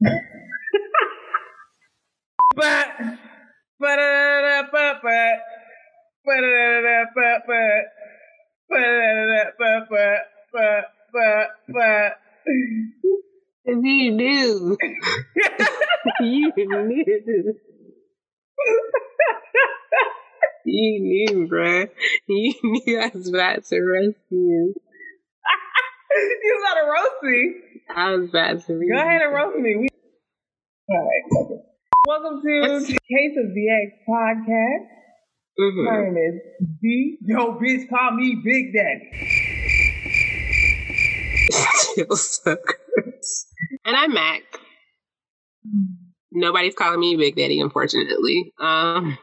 but but but but but but but but but you knew. you knew. you knew, bruh. You knew I was about to roast you. you was about to roast me. I was about to read Go ahead and roast me. We- All right. Okay. Welcome to Case of the X podcast. Mhm. My name is D. Yo, bitch, call me Big Daddy. So. And I'm Mac. Nobody's calling me Big Daddy, unfortunately. Um,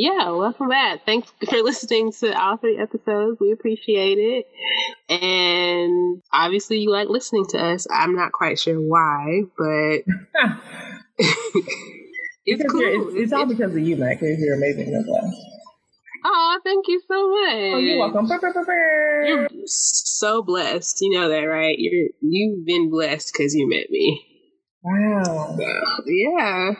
Yeah, welcome back. Thanks for listening to all three episodes. We appreciate it. And obviously, you like listening to us. I'm not quite sure why, but it's Because cool. It's, it's all because of you, Mac. Because you're amazing. That's why. Oh, thank you so much. Oh, you're welcome. Brr, brr, brr. You're so blessed. You know that, right? You're you've been blessed because you met me. Wow. So, yeah.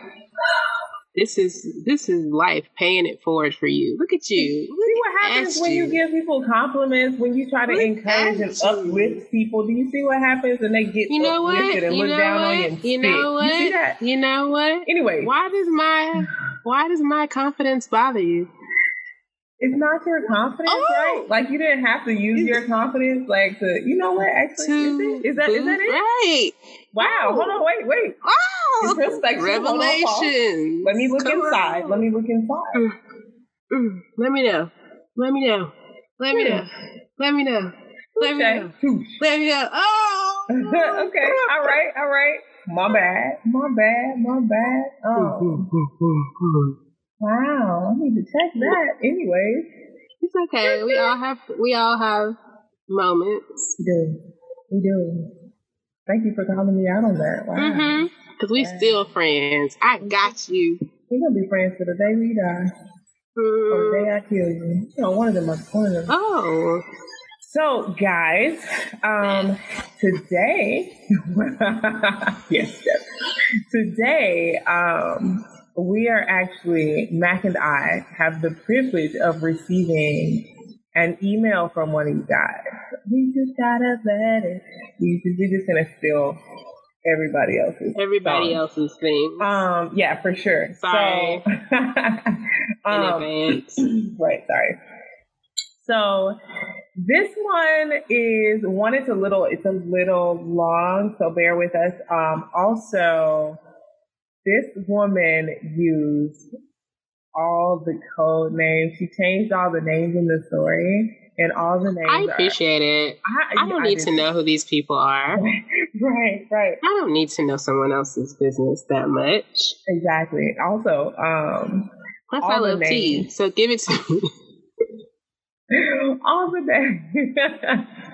This is this is life paying it forward for you. Look at you. See what happens when you you. give people compliments, when you try to Look encourage and uplift people. Do you see what happens when they get You know what? uplifted and You look down what? on you and You spit? know what? You see that? You know what? Anyway, Why does my why does my confidence bother you? It's not your confidence, Oh! right? Like you didn't have to use your confidence, like to. You know what? Actually, is, it? is that is that it? Right. Wow. Oh. Hold on. Wait. Wait. Oh, Introspection. Hold on, pause. revelation. Let me look Come inside. on. Let me look inside. Mm, mm, Let me know. Let me know. Let me Hmm. know. Let me know. Let me know. Let me know. Oh. okay. All right. All right. My bad. My bad. My bad. Oh. Wow. I need to check that. Anyways. It's okay. We all have we all have moments. We do. We do. Thank you for calling me out on that. Wow. Mm-hmm. Cause we still friends. I got you. We're gonna be friends for the day we die. Or the day I kill you. You know, one of them one of them. Oh. So guys, um today yes, yes. Today, um we are actually Mac and I have the privilege of receiving an email from one of you guys. We just got a letter. We just, we're just gonna steal everybody else's. Everybody song. else's thing. Um, yeah, for sure. Sorry. So, in um, advance. right, sorry. So this one is one. It's a little. It's a little long, so bear with us. Um, also, this woman used all the code names. She changed all the names in the story, and all the names. I are- appreciate it. I, I don't need to know who these people are. Right, right. I don't need to know someone else's business that much. Exactly. Also, um, Plus, I love tea, names. so give it to me. all the day.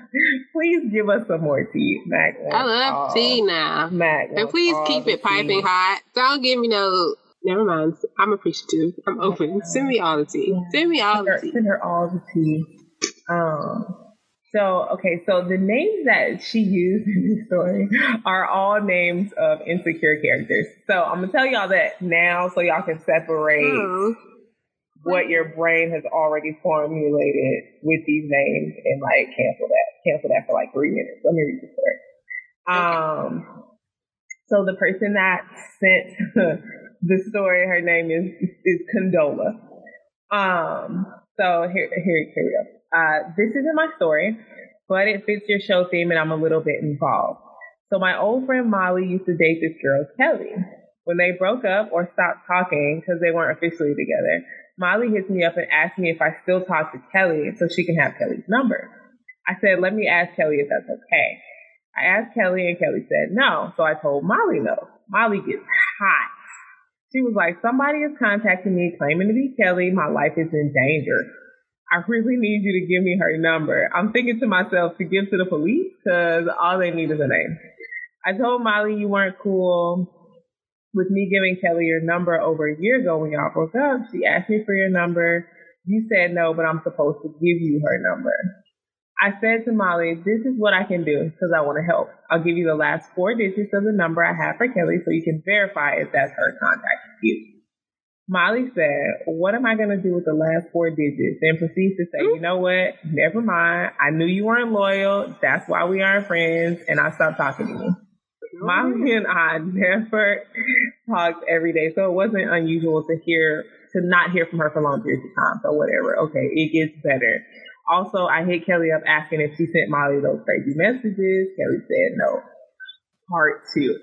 please give us some more tea, Mac. I love all- tea now. Mac. And please keep it piping tea. hot. Don't give me no. Never mind. I'm appreciative. I'm open. Send me all the tea. Send me all Send the tea. send her all the tea. Um. So okay, so the names that she used in this story are all names of insecure characters. So I'm gonna tell y'all that now, so y'all can separate Oh. What your brain has already formulated with these names and like cancel that. Cancel that for like three minutes. Let me read the story. Um so the person that sent the story, her name is is Condola. Um so here here here we go. Uh this isn't my story, but it fits your show theme and I'm a little bit involved. So my old friend Molly used to date this girl, Kelly. When they broke up or stopped talking because they weren't officially together, Molly hits me up and asks me if I still talk to Kelly so she can have Kelly's number. I said, let me ask Kelly if that's okay. I asked Kelly and Kelly said no. So I told Molly no. Molly gets hot. She was like, somebody is contacting me claiming to be Kelly. My life is in danger. I really need you to give me her number. I'm thinking to myself to give to the police because all they need is a name. I told Molly you weren't cool with me giving Kelly your number over a year ago when y'all broke up. She asked me for your number. You said no, but I'm supposed to give you her number. I said to Molly, this is what I can do because I want to help. I'll give you the last four digits of the number I have for Kelly so you can verify if that's her contact with you. Molly said, what am I going to do with the last four digits? Then proceeds to say, you know what? Never mind. I knew you weren't loyal. That's why we aren't friends. And I stopped talking to you. Molly oh. and I never talked every day. So it wasn't unusual to hear, to not hear from her for long periods of time. So whatever. Okay. It gets better. Also, I hit Kelly up asking if she sent Molly those crazy messages. Kelly said no. Part two.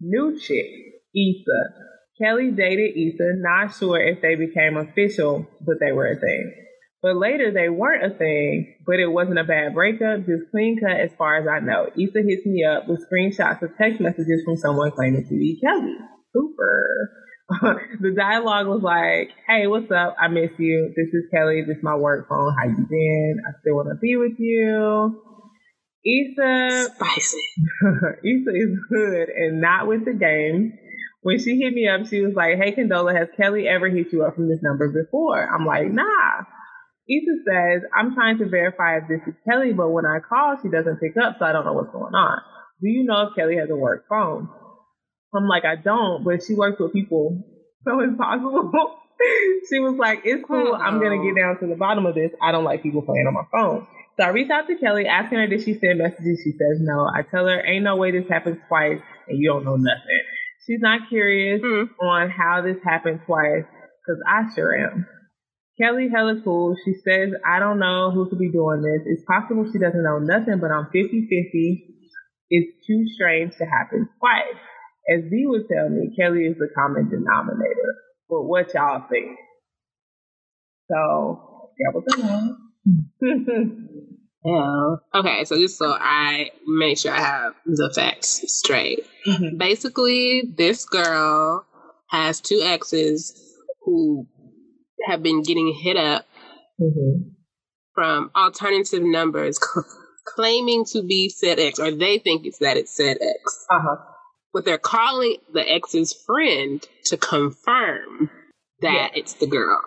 New chick, Issa. Kelly dated Issa, not sure if they became official, but they were a thing. But later they weren't a thing, but it wasn't a bad breakup, just clean cut as far as I know. Issa hits me up with screenshots of text messages from someone claiming to be Kelly. Super. the dialogue was like, "Hey, what's up? I miss you. This is Kelly. This is my work phone. How you been? I still want to be with you." Issa, spicy. Issa is good and not with the game. When she hit me up, she was like, "Hey, Condola, has Kelly ever hit you up from this number before?" I'm like, "Nah." Issa says, "I'm trying to verify if this is Kelly, but when I call, she doesn't pick up, so I don't know what's going on. Do you know if Kelly has a work phone?" I'm like, I don't, but she works with people, so it's possible. she was like, it's cool. I'm going to get down to the bottom of this. I don't like people playing on my phone. So I reached out to Kelly asking her, did she send messages? She says no. I tell her, ain't no way this happens twice and you don't know nothing. She's not curious mm. on how this happened twice because I sure am. Kelly hella cool. She says, I don't know who could be doing this. It's possible she doesn't know nothing, but I'm 50 50. It's too strange to happen twice. As V would tell me, Kelly is the common denominator. But what y'all think? So, that was a Yeah. Okay, so just so I make sure I have the facts straight. Mm-hmm. Basically, this girl has two exes who have been getting hit up mm-hmm. from alternative numbers claiming to be said X, or they think it's that it's said X. Uh-huh but they're calling the X's friend to confirm that yeah. it's the girl.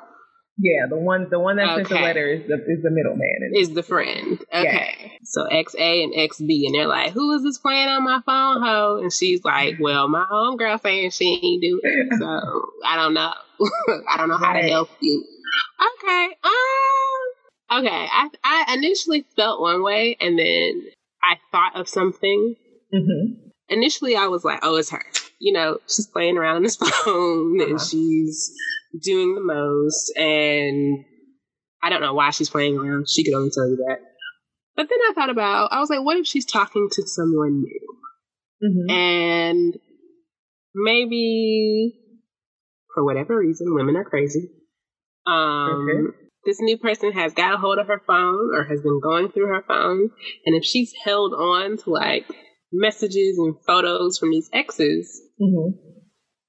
Yeah, the one the one that okay. sent the letter is the is the middleman. Is the friend. Okay. Yeah. So X A and X B and they're like, Who is this playing on my phone, ho? And she's like, Well, my homegirl saying she ain't do it. So I don't know. I don't know how right. to help you. Okay. Um okay. I I initially felt one way and then I thought of something. Mm-hmm initially I was like, oh, it's her. You know, she's playing around on this phone uh-huh. and she's doing the most. And I don't know why she's playing around. She could only tell you that. But then I thought about, I was like, what if she's talking to someone new? Mm-hmm. And maybe for whatever reason, women are crazy. Um, okay. This new person has got a hold of her phone or has been going through her phone. And if she's held on to like messages and photos from these exes, mm-hmm.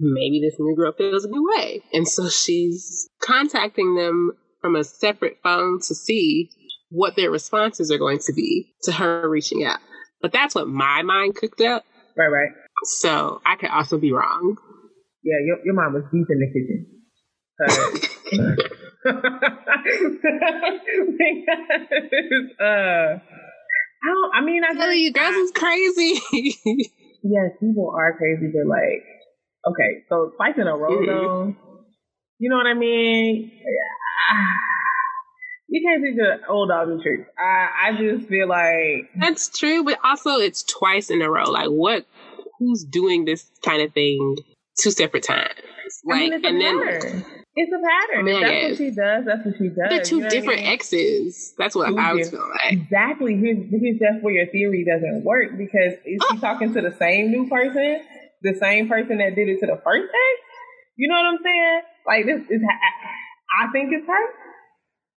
Maybe this new girl feels a new way. And so she's contacting them from a separate phone to see what their responses are going to be to her reaching out. But that's what my mind cooked up. Right, right. So I could also be wrong. Yeah, your, your mom was deep in the kitchen. because, uh, I don't. I mean, I tell you, girls is crazy. yes, people are crazy, but like, okay, so twice in a row, though. You know what I mean? You can't take the old dog in tricks. I I just feel like that's true, but also it's twice in a row. Like, what? Who's doing this kind of thing two separate times? Like, I mean, and then it's a pattern. I mean, that's what she does. That's what she does. They're two you know different I mean? exes. That's what two I was feeling like. Exactly. Here's, here's just where your theory doesn't work because is she talking to the same new person, the same person that did it to the first ex? You know what I'm saying? Like this is. I think it's her.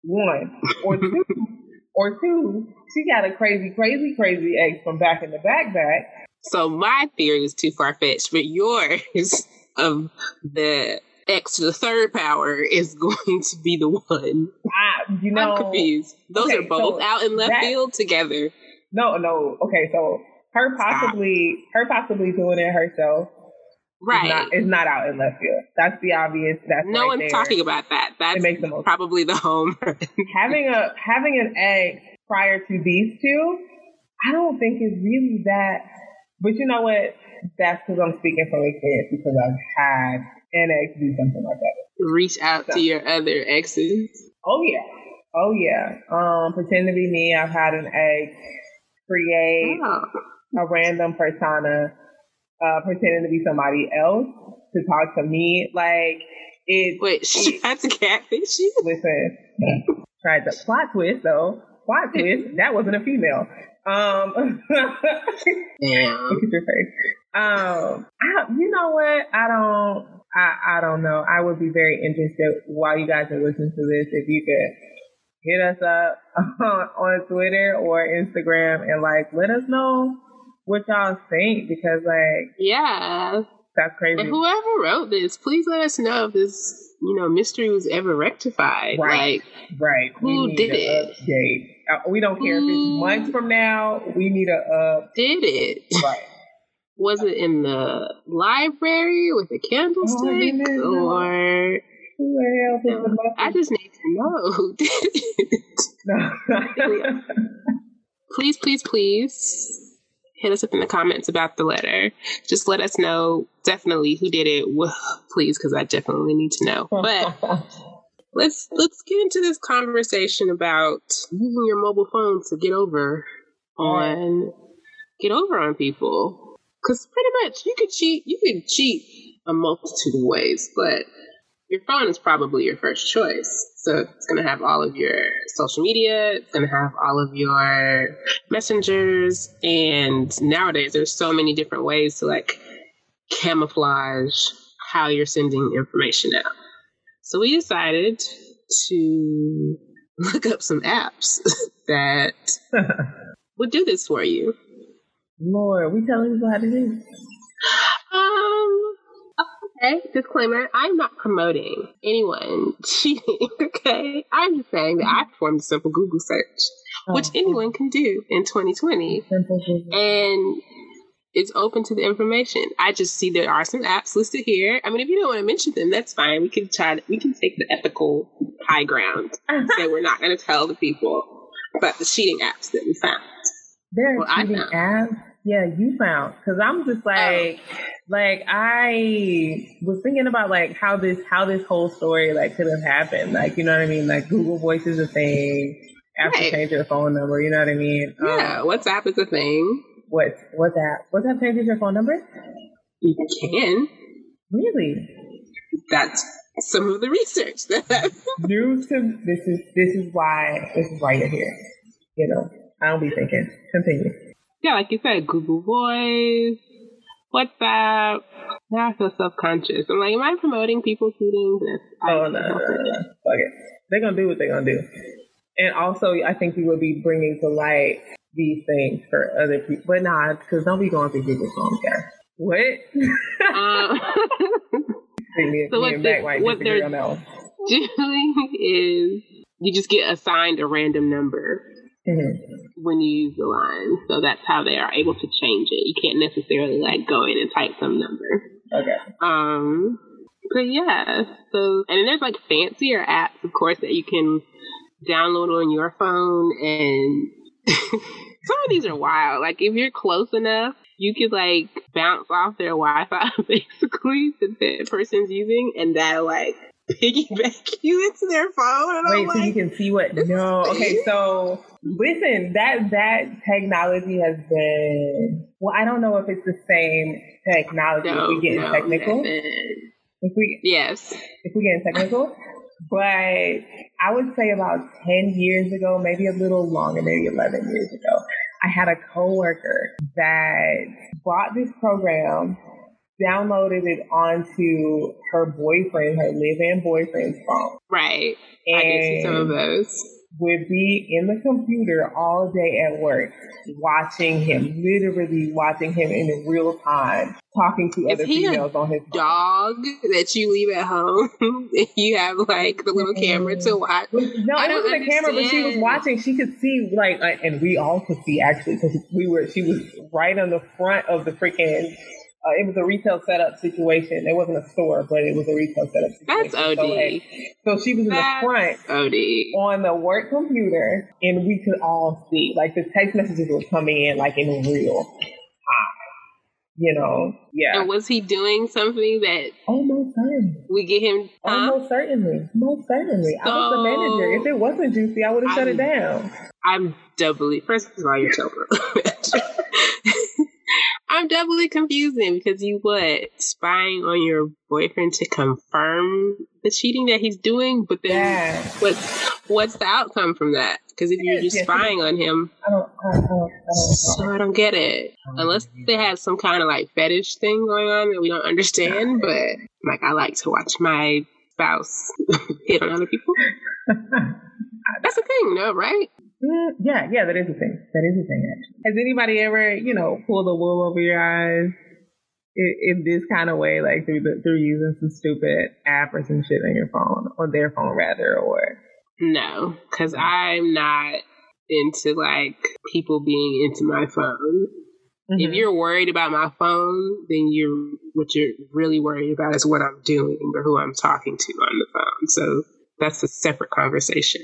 One or two or two. She got a crazy, crazy, crazy ex from back in the back back. So my theory is too far fetched, but yours of the X to the third power is going to be the one. I, you know, I'm confused. Those okay, are both so out in left that, field together. No, no. Okay, so her possibly Stop. her possibly doing it herself. Right. Is not, is not out in left field. That's the obvious. That's no right one's there. talking about that. That makes the most probably the home. having a having an egg prior to these two, I don't think it's really that. But you know what? That's because I'm speaking from experience because I've had an ex do something like that. Reach out so. to your other exes. Oh yeah. Oh yeah. Um, pretend to be me. I've had an egg create oh. A random persona, uh, pretending to be somebody else to talk to me. Like it. Wait, to catfish. Listen, tried the plot twist though. Plot twist. that wasn't a female. Um, yeah. Look at your face. Um, I, you know what? I don't. I, I don't know. I would be very interested while you guys are listening to this if you could hit us up on, on Twitter or Instagram and like let us know what y'all think because like yeah that's crazy. And whoever wrote this, please let us know if this you know mystery was ever rectified. Right, like, right. Who did it? Update. Uh, we don't care who if it's months from now. We need a uh. Did it? Right. Was it in the library with a candlestick oh, or? Who the hell no, I just need to know did it. please, please, please hit us up in the comments about the letter. Just let us know definitely who did it, please, because I definitely need to know. But let's let's get into this conversation about using your mobile phone to get over on get over on people. Because pretty much you could cheat, you could cheat a multitude of ways, but your phone is probably your first choice. So it's going to have all of your social media, it's going to have all of your messengers. And nowadays, there's so many different ways to like camouflage how you're sending information out. So we decided to look up some apps that would do this for you. Lord, we telling people how to do. Um, Okay, disclaimer, I'm not promoting anyone cheating, okay? I'm just saying that I performed a simple Google search, oh, which anyone can do in 2020. And it's open to the information. I just see there are some apps listed here. I mean, if you don't want to mention them, that's fine. We can try to, we can take the ethical high ground and say we're not going to tell the people about the cheating apps that we found. There are well, cheating apps? Yeah, you found. Cause I'm just oh. like, oh like I was thinking about like how this how this whole story like could have happened. Like you know what I mean? Like Google Voice is a thing. After right. change your phone number, you know what I mean? Yeah, um, WhatsApp is a thing. What WhatsApp? WhatsApp changes your phone number? You can. Really? That's some of the research that News to this is this is why this is why you're here. You know, I don't be thinking. Continue. Yeah, like you said, Google Voice, WhatsApp. Now I feel self conscious. I'm like, am I promoting people cheating? Oh no, no, no, no. Fuck it. They're gonna do what they're gonna do. And also, I think you will be bringing to light these things for other people, but not because don't be going through Google Phone, guys. What? Um, me, so what, the, what they're doing is you just get assigned a random number mm-hmm. when you use the line. So that's how they are able to change it. You can't necessarily like go in and type some number. Okay. Um. But yeah. So and then there's like fancier apps, of course, that you can download on your phone and. some of these are wild. Like if you're close enough, you could like bounce off their Wi-Fi basically that the person's using, and that like piggyback you into their phone. Wait, so like, you can see what? No. Okay, so listen, that that technology has been. Well, I don't know if it's the same technology. No, if we get no, technical, if we yes, if we get technical, but I would say about ten years ago, maybe a little longer, maybe eleven years ago. I had a coworker that bought this program downloaded it onto her boyfriend, her live-in boyfriend's phone. Right. And I did see some of those. Would be in the computer all day at work, watching him, literally watching him in real time, talking to Is other females on his dog that you leave at home. you have like the little camera to mm-hmm. watch. No, it wasn't a camera, but she was watching. She could see like, uh, and we all could see actually because we were. She was right on the front of the freaking uh, it was a retail setup situation. It wasn't a store, but it was a retail setup situation. That's OD. So, hey, so she was in the front OD. on the work computer, and we could all see, like the text messages were coming in like in real time. You know, yeah. And was he doing something that Almost certainly. we get him? Huh? Almost certainly. Most certainly. I was the manager. If it wasn't juicy, I would have shut it down. I'm doubly. First of all, you're so I'm doubly confusing because you what spying on your boyfriend to confirm the cheating that he's doing, but then Yeah. what's what's the outcome from that? Because if you're just spying on him, I don't, I don't, I don't, so I don't get it. Unless they have some kind of like fetish thing going on that we don't understand, but like I like to watch my spouse hit on other people. That's a thing, no, right? Mm, yeah, yeah, that is a thing. That is a thing, actually. Has anybody ever, you know, pulled the wool over your eyes in, in this kind of way, like through the, through using some stupid app or some shit on your phone, or their phone rather, or No, because I'm not into like people being into my phone. If Mhm. you're worried about my phone, then you're what you're really worried about is what I'm doing or who I'm talking to on the phone. So that's a separate conversation.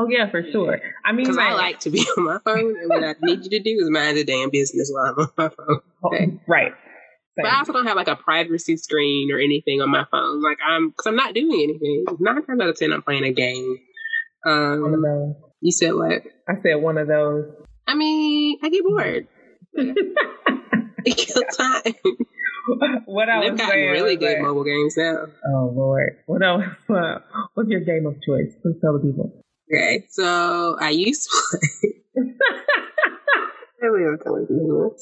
Oh yeah, for sure. I mean, Because I like to be on my phone, and what I need you to do is mind the damn business while I'm on my phone. oh, right. But I also don't have like a privacy screen or anything on my phone. Like I'm, because I'm not doing anything. Nine times out of ten, I'm playing a game. Um, you said what? I said one of those. I mean, I get bored. It kills time. what I was saying really was good that- mobile games now. Oh Lord, what else? Uh, what's your game of choice? Please tell the people. Okay, so I used to play. Really, I'm telling you.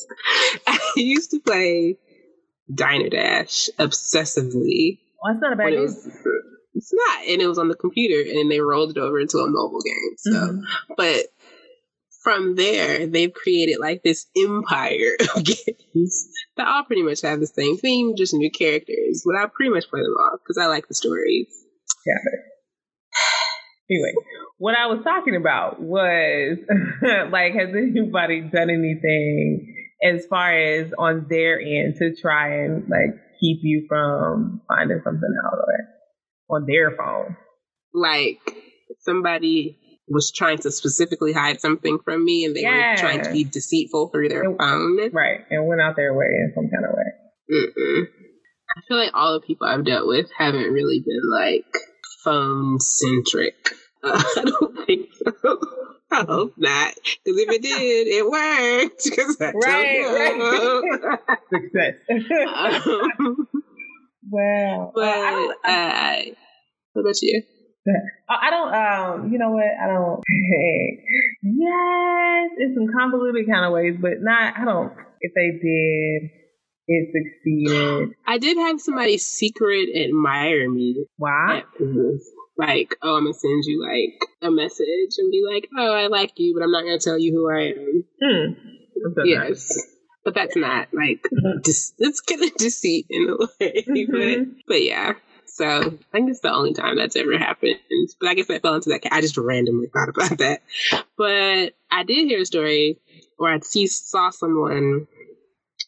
I used to play Diner Dash obsessively. Oh, it's not a bad game. it's not, and it was on the computer, and then they rolled it over into a mobile game. So, Mhm. but from there, they've created like this empire of games that all pretty much have the same theme, just new characters. But I pretty much play them all because I like the stories. It. Anyway, what I was talking about was like, has anybody done anything as far as on their end to try and like keep you from finding something out or on their phone? Like somebody was trying to specifically hide something from me, and they Yeah. were trying to be deceitful through their It- phone. Right. And went out their way in some kind of way. Mm-mm. I feel like all the people I've dealt with haven't really been like phone centric. Uh, I don't think so. I hope not. Because if it did, it worked. 'Cause I don't Right. Success. um, well, but I don't, I, uh, what about you? I don't, um, you know what? I don't, yes, in some convoluted kind of ways, but not, I don't, if they did, it succeeded. I did have somebody secret admire me. Why? Like, oh, I'm gonna send you like a message and be like, oh, I like you, but I'm not gonna tell you who I am. Hmm. I've done that. Yes. But that's not like just it's kind of deceit in a way. but Mhm. but yeah. So I think it's the only time that's ever happened. But I guess I fell into that. I just randomly thought about that. But I did hear a story where I see saw someone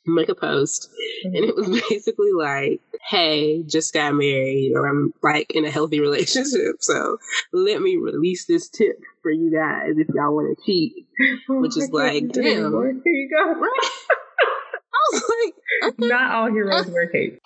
make a post, and it was mm-hmm. basically like, "Hey, just got married, or I'm like in a healthy relationship, so let me release this tip for you guys if y'all want to cheat." Oh which is Oh, like, damn. Here you go. Right? I was like, okay. Not all heroes wear capes.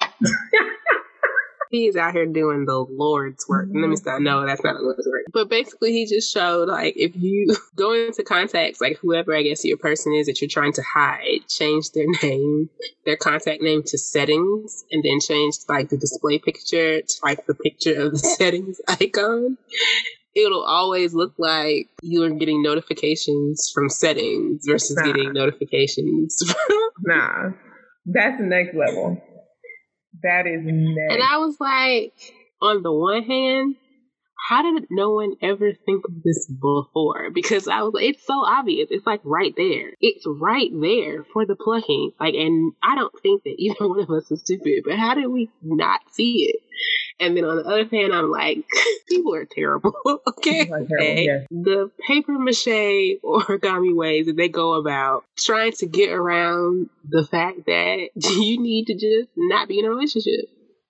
He's out here doing the Lord's work. Let me mm-hmm. stop. No, that's not the Lord's work. But basically, he just showed like if you go into contacts, like whoever I guess your person is that you're trying to hide, change their name, their contact name to settings, and then change like the display picture to like the picture of the settings icon. It'll always look like you are getting notifications from settings versus Nah. getting notifications Nah, that's the next level. That is next. And I was like, on the one hand, how did no one ever think of this before? Because I was like, it's so obvious. It's like right there. It's right there for the plugging. Like, and I don't think that either one of us is stupid, but how did we not see it? And then on the other hand, I'm like, people are terrible. okay. Are terrible. The paper mache origami ways that they go about trying to get around the fact that you need to just not be in a relationship.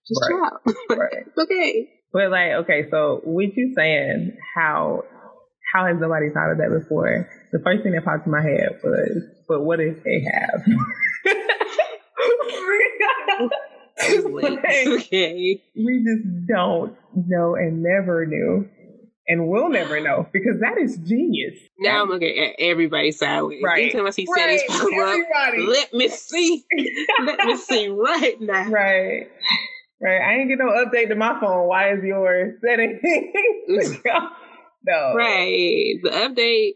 Just Right. chill out. Right. Okay. But like, okay, so with you saying how how has nobody thought of that before? The first thing that popped in my head was, but what if they have? Like, okay. we just don't know and never knew. And we'll never know because that is genius. Now I'm looking at everybody sideways. Right. Anytime I see Right. up, let me see. let me see right now. Right. Right. I ain't get no update to my phone. Why is yours setting? no. Right. The update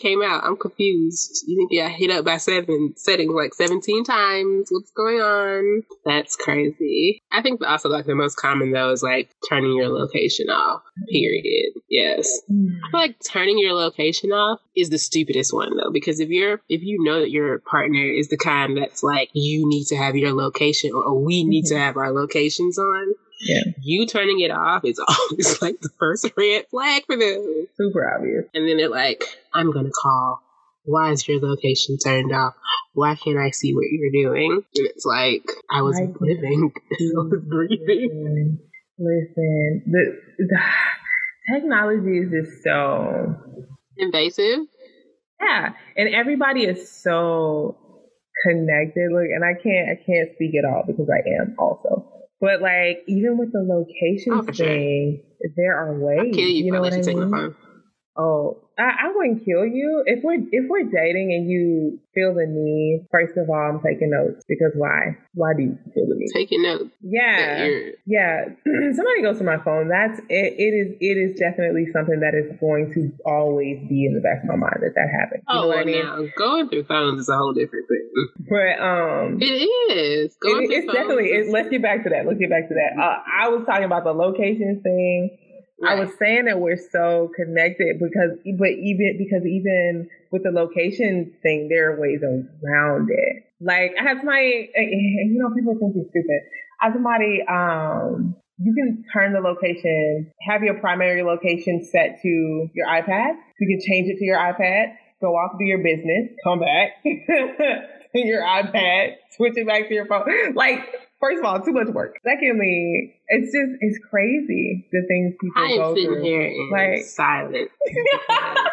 came out. I'm confused. You think you got hit up by seven settings like 17 times? What's going on? That's crazy. I think also like the most common though is like turning your location off. Period. Yes. I feel like turning your location off is the stupidest one though, because if you're if you know that your partner is the kind that's like you need to have your location or we need to Mhm. have our locations on, Yeah. you turning it off is always like the first red flag for them. Super obvious. And then they're like, I'm gonna call. Why is your location turned off? Why can't I see what you're doing? And it's like, I was can't living, I was breathing. Listen, listen the, the technology is just so Invasive. yeah, and everybody is so connected. Look, and I can't I can't speak at all because I am also. But like even with the location Oh, for sure. thing, there are ways. You, know what I mean? Oh, I, I wouldn't kill you if we're if we're dating and you feel the need. First of all, I'm taking notes because why? Why do you feel the need? Taking notes. Yeah, yeah. Somebody goes to my phone. That's it. It is. It is definitely something that is going to always be in the back of my mind that that happened. You Oh, know well, I mean? now going through phones is a whole different thing. But um, It is. Going it- through it's phones definitely. It, let's get back to that. Let's get back to that. Uh, I was talking about the location thing. I was saying that we're so connected because, but even because even with the location thing, there are ways around it. Like I had somebody, you know, people think you're stupid. I had somebody, um, you can turn the location, have your primary location set to your iPad. You can change it to your iPad. Go off, do your business, come back to your iPad, switch it back to your phone. Like, first of all, too much work. Secondly, it's just it's crazy the things people I go through. here in Like- silence.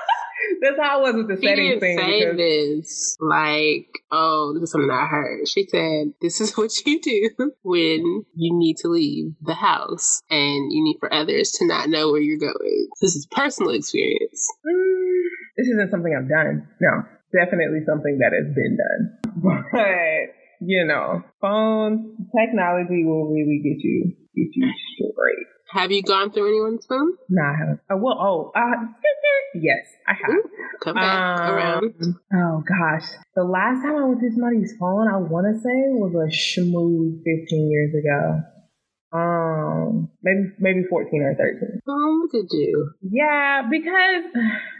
That's how I was with the She settings didn't thing. say this like, oh, this is something I heard. She said, this is what you do when you need to leave the house and you need for others to not know where you're going. This is personal experience. Mm, this isn't something I've done. No, definitely something that has been done. But you know, phones, technology will really get you get you straight. Have you gone through anyone's phone? No, I haven't. Oh, well, oh, uh, yes, I have. Ooh, Come back Um, around. Oh gosh, the last time I went through somebody's phone, I want to say was a smooth fifteen years ago. Um, maybe maybe fourteen or thirteen. Oh, look at you. Yeah, because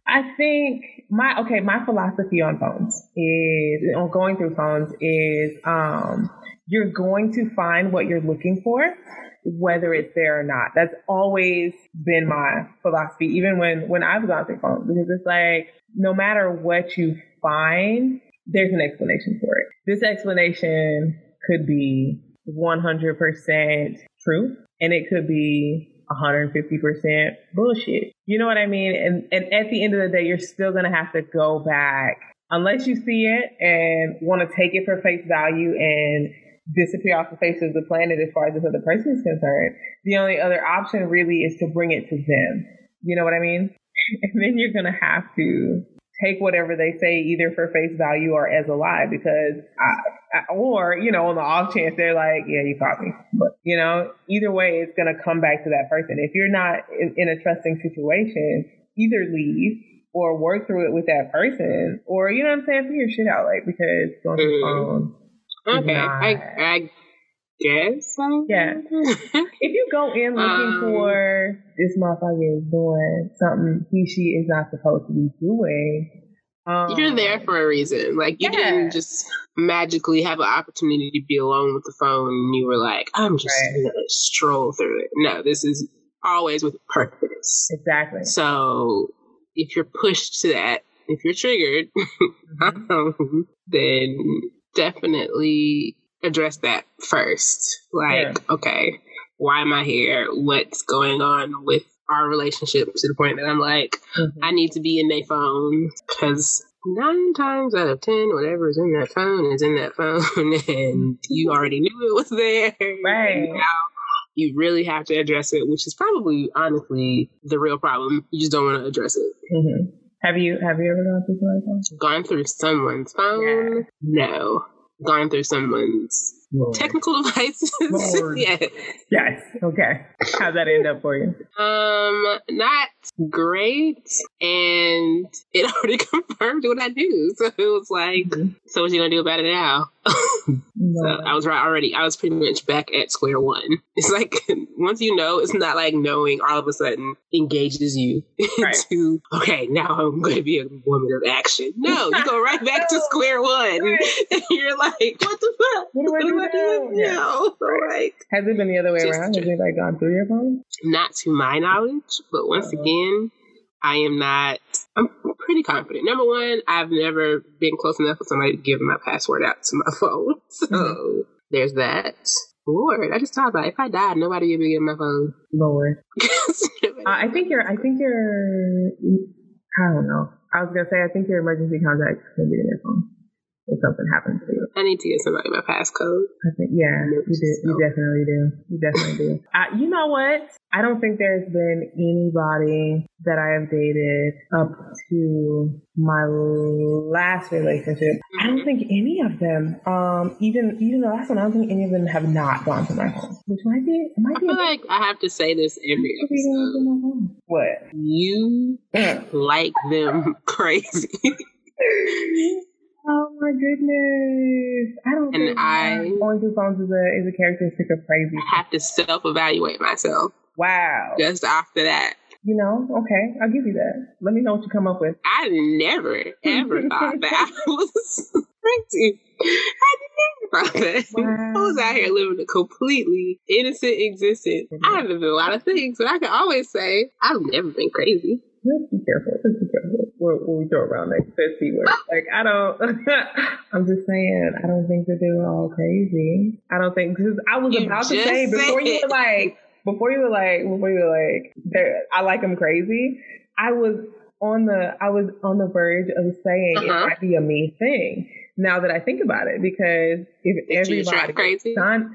I think my okay, my philosophy on phones is on going through phones is um you're going to find what you're looking for whether it's there or not. That's always been my philosophy even when when I've gone through phones because it's like no matter what you find, there's an explanation for it. This explanation could be 100% true and it could be 150% bullshit. You know what I mean? And, and at the end of the day, you're still going to have to go back unless you see it and want to take it for face value and disappear off the face of the planet as far as this other person is concerned. The only other option really is to bring it to them. You know what I mean? And then you're going to have to take whatever they say either for face value or as a lie because I, I, or you know on the off chance they're like yeah you caught me. But you know either way it's going to come back to that person. If you're not in, in a trusting situation either leave or work through it with that person or you know what i'm saying figure your shit out like because going through the phone. Okay, not. I I guess. I Yeah. if you go in looking Um, for this motherfucker is doing something he she is not supposed to be doing, Um, You're there for a reason. Like you yeah. didn't just magically have an opportunity to be alone with the phone and you were like, I'm just right. gonna stroll through it. No, this is always with purpose. Exactly. So if you're pushed to that, if you're triggered, mm-hmm. um, then definitely address that first. Like, yeah. okay, why am I here? What's going on with our relationship to the point that I'm like, mm-hmm. I need to be in their phone because nine times out of ten, whatever is in that phone is in that phone, and you already knew it was there. Right. Now you really have to address it, which is probably honestly the real problem. You just don't want to address it. Mm-hmm. Have you have you ever gone through someone's phone? Gone through someone's phone? Yeah. No. Gone through someone's Lord. technical devices. yes. Yes. Okay. How'd that end up for you? Um, not great. And it already confirmed what I do. So it was like, mm-hmm. so what you gonna do about it now? no. so I was right already. I was pretty much back at square one. It's like once you know, it's not like knowing all of a sudden engages you right. into okay, now I'm going to be a woman of action. No, you go right back to square one. Right. And you're like, what the fuck? What do I do? What do yeah. No, right. Has it been the other way around? Has it like gone through your phone? Not to my knowledge, but once uh-huh. again, I am not. I'm pretty confident. Number one, I've never been close enough for somebody to give my password out to my phone, so mm-hmm. there's that. Lord, I just thought about it. if I died, nobody would be getting my phone. Lord, uh, I think you're. I think you're. I don't know. I was gonna say I think your emergency contacts can be in your phone if something happens to you. I need to get somebody my passcode. I think, yeah, you, do, you definitely do. You definitely do. Uh, you know what? I don't think there's been anybody that I have dated up to my last relationship. I don't think any of them, um, even even the last one, I don't think any of them have not gone to my home. Which might be, might I be. feel like I have to say this every episode. What? You like them crazy. Oh my goodness! I don't and think I going through phones is a is a characteristic of crazy. I have to self evaluate myself. Wow! Just after that, you know, okay, I'll give you that. Let me know what you come up with. I never ever thought that I was crazy. I never thought that. Wow. I was out here living a completely innocent existence. Mm-hmm. I haven't been a lot of things, but I can always say I've never been crazy. Let's be careful. Let's be careful when, we throw around that C word. Like, I don't, I'm just saying, I don't think that they were all crazy. I don't think, because I was you about to say, before you were like, before you were like, before you were like, I like them crazy, I was on the, I was on the verge of saying uh-huh. it might be a me thing. Now that I think about it, because if Did everybody crazy, done,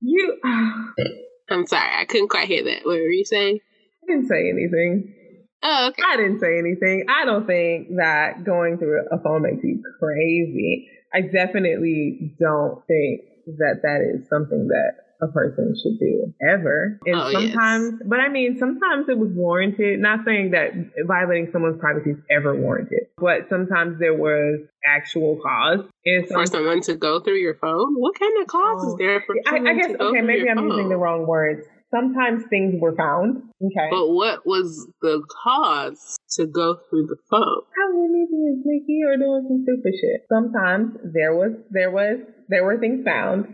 you. I'm sorry, I couldn't quite hear that. What were you saying? I didn't say anything. Oh, okay. I didn't say anything. I don't think that going through a phone makes you crazy. I definitely don't think that that is something that a person should do ever. And oh, sometimes, yes. but I mean, sometimes it was warranted. Not saying that violating someone's privacy is ever warranted, but sometimes there was actual cause. And for someone to go through your phone? What kind of cause oh, is there for I, I guess, okay, maybe I'm phone? using the wrong words. Sometimes things were found. Okay. But what was the cause to go through the phone? How many being sneaky or doing some stupid shit? Sometimes there was there was there were things found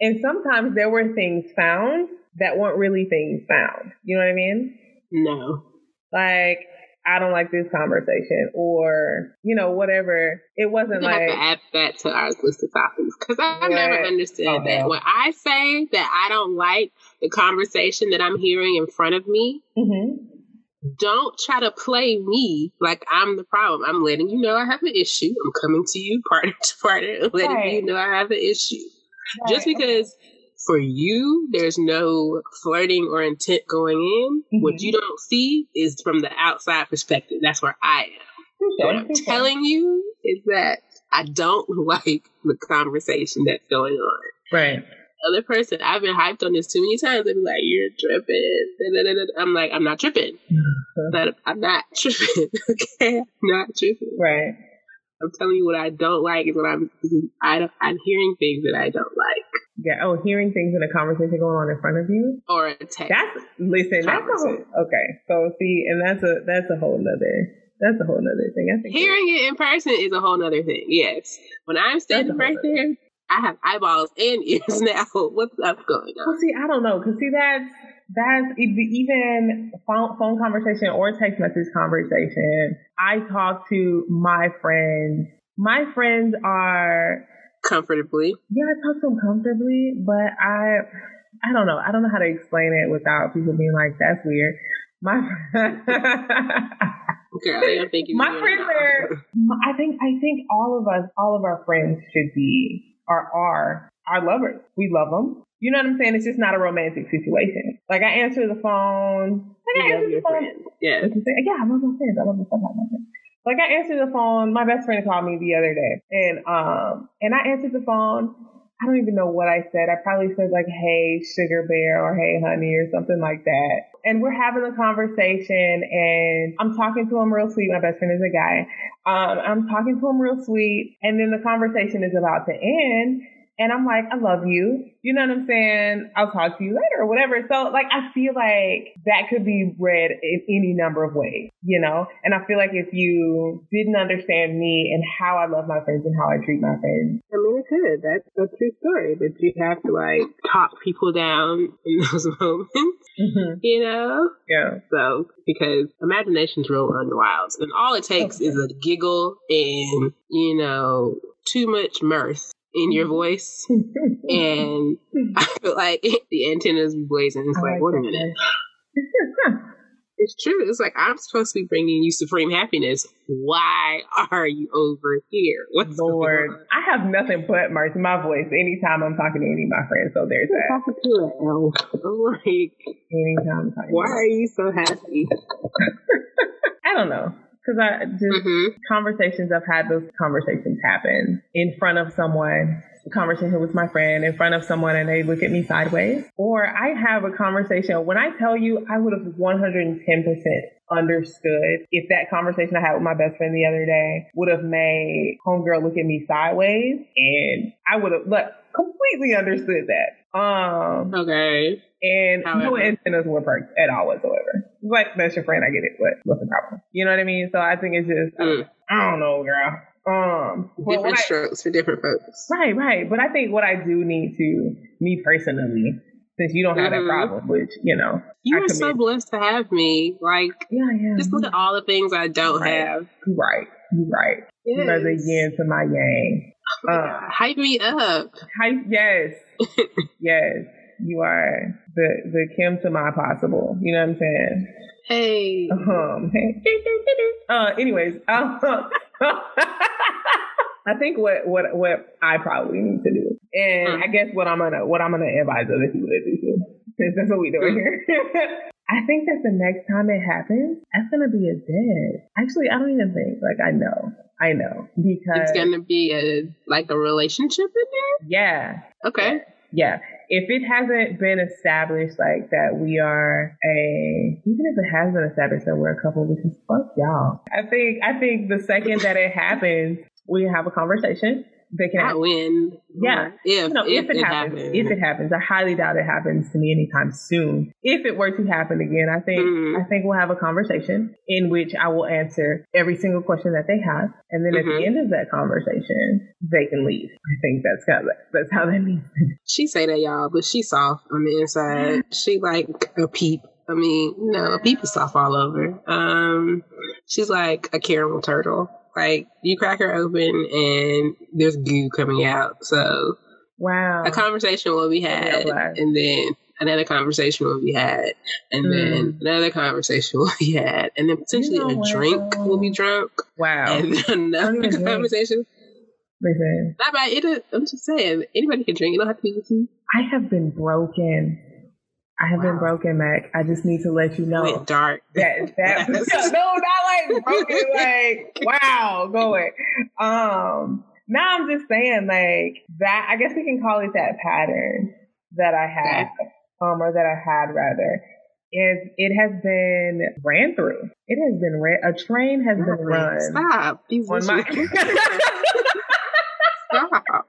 and sometimes there were things found that weren't really things found. You know what I mean? No. Like, I don't like this conversation, or you know, whatever. It wasn't like have to add that to our list of topics because I've never understood oh, that. When I say that I don't like the conversation that I'm hearing in front of me, mm-hmm. don't try to play me like I'm the problem. I'm letting you know I have an issue. I'm coming to you partner to partner, letting right. you know I have an issue. Right. Just because for you there's no flirting or intent going in, mm-hmm. what you don't see is from the outside perspective. That's where I am. Okay. What I'm okay. telling you is that I don't like the conversation that's going on. Right. other person, I've been hyped on this too many times. Be like, "You're tripping." I'm like, "I'm not tripping. Mm-hmm. But I'm not tripping. okay, I'm not tripping." Right. I'm telling you what I don't like is what I'm I am hearing things that I don't like. Yeah. Oh, hearing things in a conversation going on in front of you, or a text. That's listen. That's a whole, okay. So see, and that's a that's a whole nother that's a whole nother thing. I think hearing it in person is a whole nother thing. Yes, when I'm standing right there, I have eyeballs and ears now. What's up going on? Well, see, I don't know, cause see that's that's even phone, phone conversation or text message conversation. I talk to my friends. My friends are comfortably. Yeah, I talk to them comfortably, but I, I don't know. I don't know how to explain it without people being like, "That's weird." My, Girl, I think my friends are. I think I think all of us, all of our friends should be are are our lovers. We love them. You know what I'm saying? It's just not a romantic situation. Like I answer the phone. Like I answer the phone. Yeah. Yeah, I love my friends. I love the stuff out my friends. Like I answered the phone. My best friend called me the other day, and um, and I answered the phone. I don't even know what I said. I probably said like, "Hey, sugar bear," or "Hey, honey," or something like that. And we're having a conversation, and I'm talking to him real sweet. My best friend is a guy. Um, I'm talking to him real sweet, and then the conversation is about to end. And I'm like, I love you. You know what I'm saying? I'll talk to you later or whatever. So like, I feel like that could be read in any number of ways, you know? And I feel like if you didn't understand me and how I love my friends and how I treat my friends. I mean, it could. That's a true story, but you have to like talk people down in those moments, mm-hmm. you know? Yeah. So, because imagination's real run wild. And all it takes okay. is a giggle and, you know, too much mirth in your mm-hmm. voice, and I feel like the antennas be blazing. It's like, like wait a minute. it's true. It's like I'm supposed to be bringing you supreme happiness. Why are you over here? What's Lord, I have nothing but mirth in my voice anytime I'm talking to any of my friends. So there's that. Talking to an elf. I'm like, anytime. I'm why are you so happy? I don't know. Because I just mm-hmm. conversations I've had those conversations happen in front of someone. Conversation with my friend in front of someone and they look at me sideways. Or I have a conversation when I tell you I would have 110% understood if that conversation I had with my best friend the other day would have made homegirl look at me sideways and I would have look completely understood that. Um Okay. And However. no antennas were perked at all whatsoever. Like that's your friend, I get it, but what's the problem? You know what I mean? So I think it's just mm. I don't know, girl. Um, different strokes I, for different folks. Right, right. But I think what I do need to, me personally, since you don't have mm-hmm. that problem, which you know, you are so blessed to have me. Like, yeah, yeah. Just look at all the things I don't right. have. Right, right. Yes. The yin to my yang. Oh uh, hype me up. Hype, yes, yes. You are the the Kim to my possible. You know what I'm saying? Hey. Um. Hey. Uh. Anyways. Um, I think what what what I probably need to do, and mm. I guess what I'm gonna what I'm gonna advise other people to do too, since that's what we do mm. here. I think that the next time it happens, that's gonna be a dead. Actually, I don't even think. Like I know, I know because it's gonna be a like a relationship in there. Yeah. Okay. Yeah. If it hasn't been established like that we are a even if it has been established that we're a couple, because fuck y'all. I think I think the second that it happens, we have a conversation they can not win. Yeah. If, no, if, if, it, happens, happens, If it happens. I highly doubt it happens to me anytime soon. If it were to happen again, I think mm. I think we'll have a conversation in which I will answer every single question that they have. And then mm-hmm. at the mm-hmm. end of that conversation, they can leave. I think that's kind of that's how that needs She say that y'all, but she's soft on the inside. she like a peep. I mean, no, a peep is soft all over. Um, she's like a caramel turtle. Like you crack her open and there's goo coming out. So wow, a conversation will be had, and then another conversation will be had, and mm. then another conversation will be had, and then potentially you know a drink will be drunk. Wow, and another conversation. Listen, not bad. It, I'm just saying, anybody can drink. You don't have to be. I have been broken I have wow. been broken, Mac. I just need to let you know. Went dark. That that no, not like broken. like wow, going. Um, now I'm just saying like that. I guess we can call it that pattern that I have, um, or that I had rather. Is it has been ran through. It has been ran. A train has been run. Stop. These on my. Stop.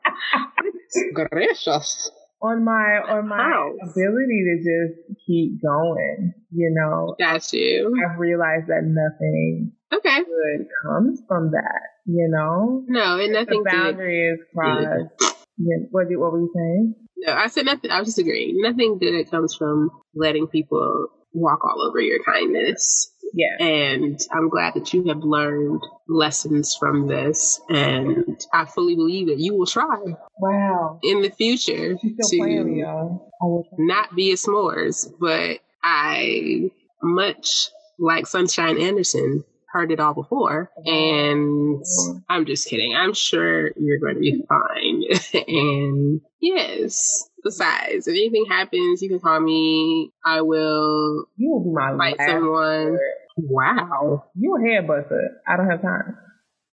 Gracious. On my on my How? ability to just keep going. You know, Got you. I've realized that nothing Okay. good comes from that. You know, No, and the nothing good. boundary is crossed. Yeah, what, did- what were you saying? No, I said nothing. I was just agreeing. Nothing good comes from letting people walk all over your kindness. Yeah. And I'm glad that you have learned lessons from this. And I fully believe that you will try Wow. in the future She's still playing me, to y'all. I will try. not be a s'mores. But I, much like Sunshine Anderson, heard it all before. And I'm just kidding. I'm sure you're going to be fine. and yes. Besides, if anything happens, you can call me. I will You will be my fight last someone. word. Wow. You a head buster. I don't have time.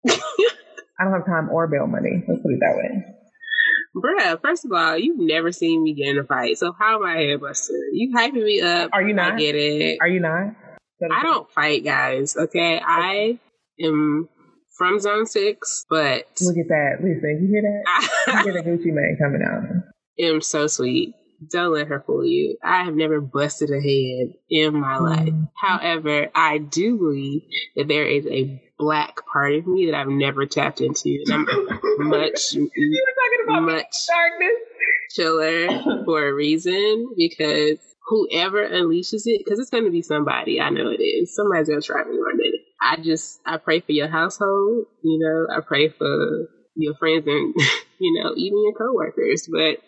I don't have time or bail money. Let's put it that way. Bruh, first of all, you've never seen me get in a fight, so how am I a head buster? You hyping me up. Are you not? I get it. Are you not? I don't fight, guys, okay? I am from zone six, but Look at that. Listen, you hear that? I You hear the Gucci Mane coming out. Am so sweet. Don't let her fool you. I have never busted a head in my life. Mm. However, I do believe that there is a black part of me that I've never tapped into. And I'm much, You were talking about much darkness. chiller for a reason because whoever unleashes it, because it's going to be somebody, I know it is. Somebody's going to try me one day. I just, I pray for your household, you know, I pray for your friends and, you know, even your coworkers, but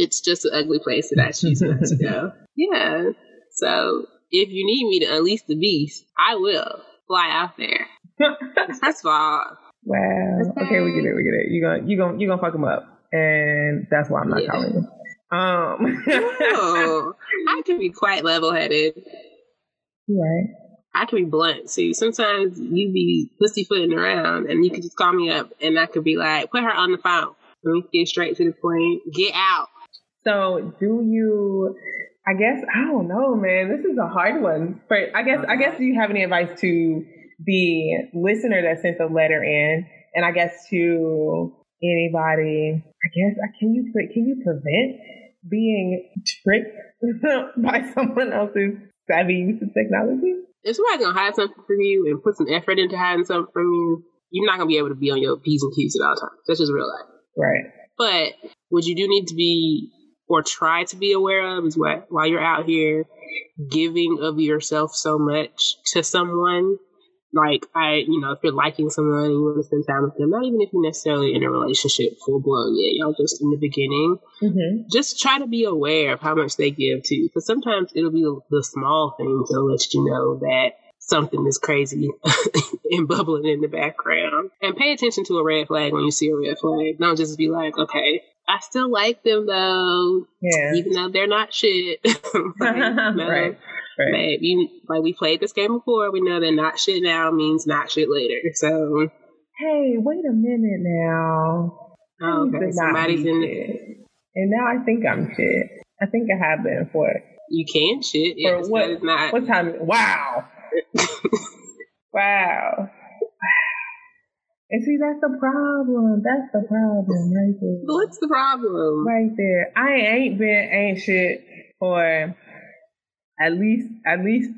it's just an ugly place that I choose not to go. Yeah. So if you need me to unleash the beast, I will fly out there. that's all, wow. Okay, we get it. We get it. You gonna you gonna you gonna fuck him up, and that's why I'm not Yeah. calling you. Um. I can be quite level headed. Right. I can be blunt See, Sometimes you be pussyfooting around and you can just call me up and I could be like, put her on the phone. Let me get straight to the point. Get out. So, do you? I guess I don't know, man. This is a hard one. But I guess I guess do you have any advice to the listener that sent the letter in, and I guess to anybody? I guess I can you can you prevent being tricked by someone else's savvy use of technology? If somebody's gonna hide something from you and put some effort into hiding something from you, you're not gonna be able to be on your P's and Q's at all times. That's just real life. Right. But what you do need to be or try to be aware of is what while you're out here giving of yourself so much to someone. Like I, you know, if you're liking someone and you want to spend time with them, not even if you're necessarily in a relationship full blown yet, y'all just in the beginning, Mm-hmm. just try to be aware of how much they give to you. Because sometimes it'll be the small things that'll let you know that something is crazy and bubbling in the background. And pay attention to a red flag when you see a red flag. Don't just be like, okay, I still like them though, Yeah. even though they're not shit. Like, no, right. Right. babe, you like we played this game before. We know that not shit now means not shit later. So Hey, wait a minute now. oh, okay, somebody's in. shit. And now I think I'm shit. I think I have been for You can shit. for Yes, what? but it's not. What time? Wow. wow. And see, that's the problem. That's the problem right there. What's the problem? Right there. I ain't been ain't shit for at least at least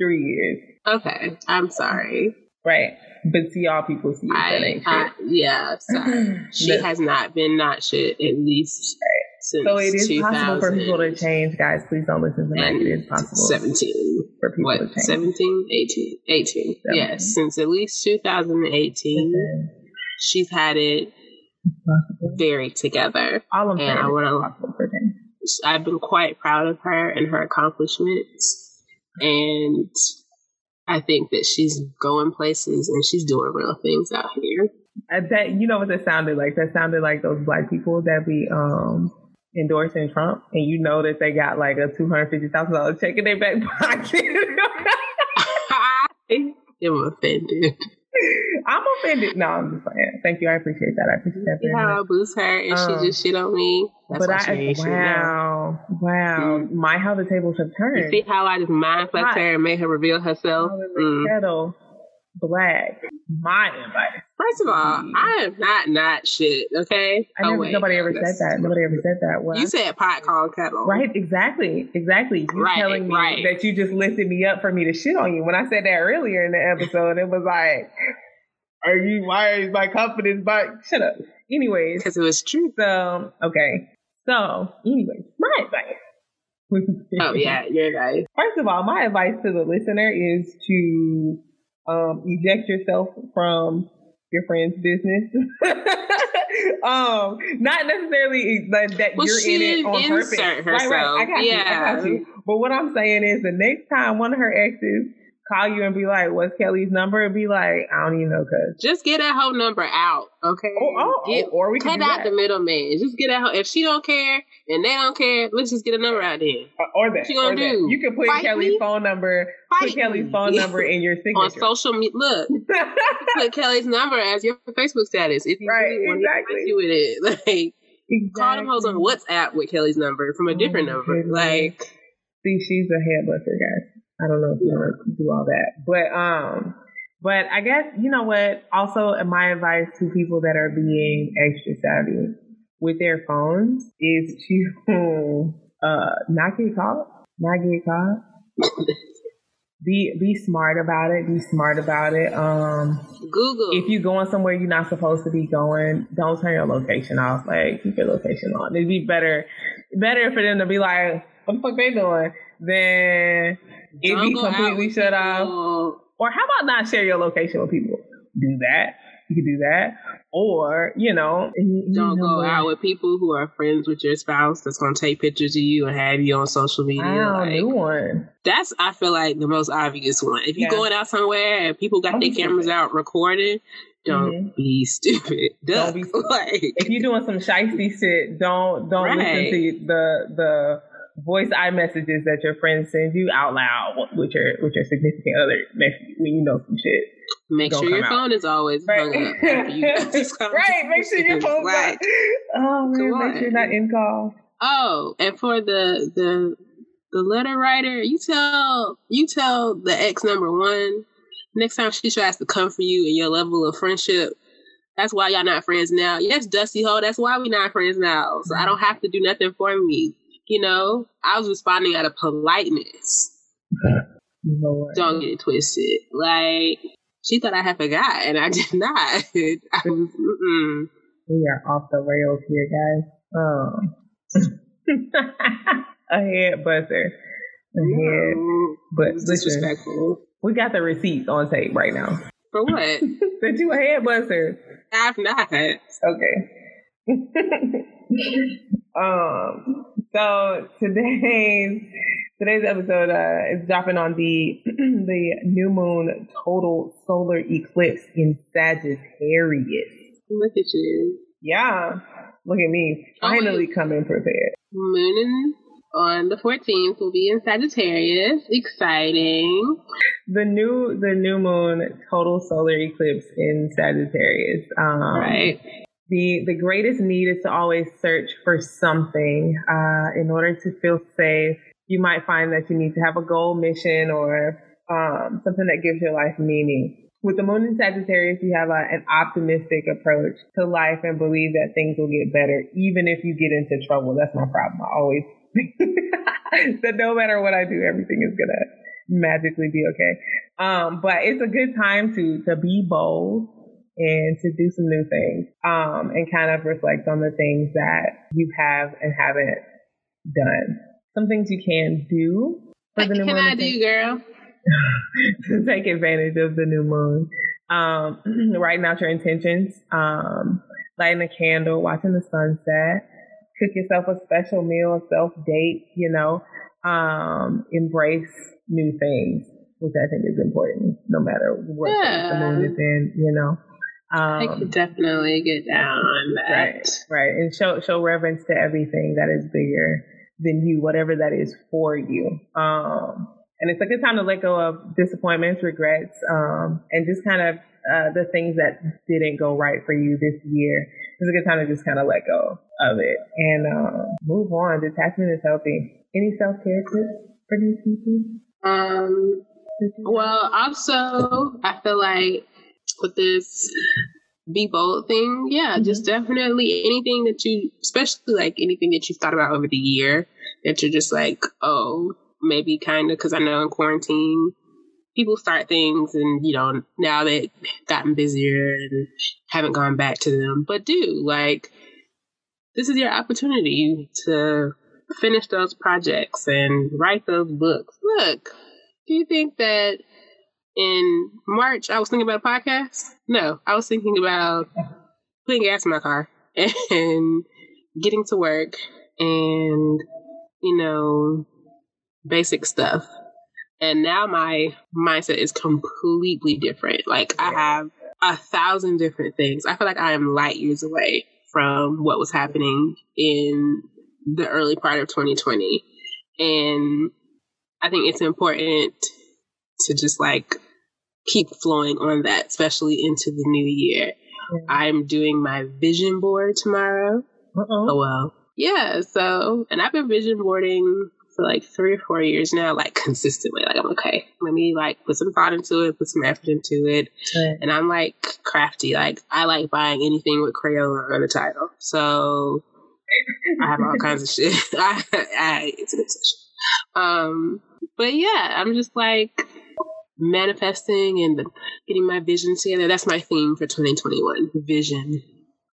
three years. Okay, I'm sorry. Right. But see, all people see it, that ain't I shit. yeah, sorry. She has not been not shit at least since So it is possible for people to change, guys. Please don't listen to Mike. It is possible 17. for people What? to change. 17? 18. 18. Yes, since at least 2018, Listen, she's had it very together. All I'm And I wanna- it's possible for them. I've been quite proud of her and her accomplishments. And I think that she's going places and she's doing real things out here. Uh, that you know what that sounded like? That sounded like those black people that be um endorsing Trump, and you know that they got like a two hundred fifty thousand dollar check in their back pocket. I am offended. I'm offended. No, I'm just saying. Thank you. I appreciate that. I appreciate that See very how much. I boost her and Um, she just shit on me. That's but I she ain't now. wow, wow, Mm. my how the tables have You turned. see how I just mind fucked her and made her reveal herself? Mm. kettle black. My advice. First of all, I am not not shit. Okay. I never, oh, nobody ever said that. Nobody ever said that. What you said pot calling kettle. Right. Exactly. Exactly. You right, telling me right. that you just lifted me up for me to shit on you. When I said that earlier in the episode, it was like, "Are you? Why is my confidence But Shut up." Anyways, because it was true. So okay. So, anyways, my advice. oh yeah, your advice. First of all, my advice to the listener is to um, eject yourself from your friend's business. um, not necessarily that, that well, you're in it on purpose. Herself. Right, right. I got yeah. you. I got you. But what I'm saying is the next time one of her exes call you and be like, "What's Kelly's number?" and be like, "I don't even know." Cause just get that whole number out, okay? Oh, oh, get, or we can cut out that. the middleman. Just get that. If she don't care and they don't care, let's just get a number out there. Uh, or that. What you gonna do? That. You can put Fight Kelly's me? phone number. Fight put Kelly's me. phone number in your signature on social media. Look, put Kelly's number as your Facebook status if you right, really exactly. to with it. Like. Exactly. Call them hoes on WhatsApp with Kelly's number from a different oh, number. Goodness. Like, see, she's a hairdresser, guys. I don't know if you want to do all that, but um, but I guess you know what. Also, my advice to people that are being extra savvy with their phones is to uh not get caught, not get caught. be be smart about it. Be smart about it. Um, Google. If you're going somewhere you're not supposed to be going, don't turn your location off. Like keep your location on. It'd be better better for them to be like, what the fuck they doing? Than it be completely shut off. Or how about not share your location with people? Do that. You can do that. Or, you know, don't go what? out with people who are friends with your spouse that's going to take pictures of you and have you on social media. Wow, like, new one. That's, I feel like, the most obvious one. If you're yeah. going out somewhere and people got their cameras stupid. out recording, don't mm-hmm. be stupid. Duck. Don't be stupid. Like, if you're doing some shisty shit, don't don't right. listen to the the voice iMessages that your friends send you out loud with your with your significant other when you know some shit. Make sure your phone is always right. hung up. right. Make sure your phone's like, Oh man, make sure you're not in call. Oh, and for the the the letter writer, you tell you tell the ex number one next time she tries to come for you and your level of friendship. That's why y'all not friends now. Yes, Dusty Hole. That's why we not friends now. So I mm-hmm. don't have to do nothing for me. You know, I was responding out of politeness. Lord. Don't get it twisted. Like she thought I had forgot, and I did not. I was. Mm-mm. We are off the rails here, guys. Um, a head buzzer. A head, no, but disrespectful. We got the receipts on tape right now. For what? that you a head buzzer. I've not. Okay. um, so today's today's episode uh, is dropping on the the new moon total solar eclipse in Sagittarius. Look at you. Yeah, look at me finally oh, coming prepared. Moon on the 14th will be in Sagittarius. Exciting. The new the new moon total solar eclipse in Sagittarius. Um, right the the greatest need is to always search for something uh, in order to feel safe. You might find that you need to have a goal, mission, or um, something that gives your life meaning. With the moon in Sagittarius, you have a, an optimistic approach to life and believe that things will get better, even if you get into trouble. That's my problem. I always that no matter what I do, everything is gonna magically be okay. Um, but it's a good time to to be bold and to do some new things um, and kind of reflect on the things that you have and haven't done. Some things you can do for what the new can moon. I do, girl? to take advantage of the new moon. Um, writing out your intentions, um, lighting a candle, watching the sunset, cook yourself a special meal, self date, you know, um, embrace new things, which I think is important no matter what yeah. the moon is in, you know. Um, I could definitely get down on that. Right, right, and show show reverence to everything that is bigger than you, whatever that is for you. Um, and it's a good time to let go of disappointments, regrets, um, and just kind of uh, the things that didn't go right for you this year. It's a good time to just kind of let go of it and uh, move on. Detachment is healthy. Any self care tips for these people? Um. Well, also, I feel like with this be bold thing, yeah, mm-hmm. just definitely anything that you, especially like anything that you've thought about over the year that you're just like, oh, maybe kind of, because I know in quarantine, people start things and, you know, now they've gotten busier and haven't gone back to them, but do like, this is your opportunity to finish those projects and write those books. Look, do you think that in March I was thinking about a podcast? No, I was thinking about putting gas in my car and getting to work and, you know, basic stuff. And now my mindset is completely different. Like I have a thousand different things. I feel like I am light years away from what was happening in the early part of 2020. And I think it's important to just like keep flowing on that, especially into the new year. I'm doing my vision board tomorrow. Uh-oh. Oh, well. Yeah. So, and I've been vision boarding for like three or four years now, like consistently. Like, I'm okay. Let me like put some thought into it, put some effort into it. Right. And I'm like crafty. Like, I like buying anything with Crayola on the title. So, I have all kinds of shit. I, I, it's an obsession. Um, but yeah, I'm just like manifesting and getting my vision together. That's my theme for 2021. Vision.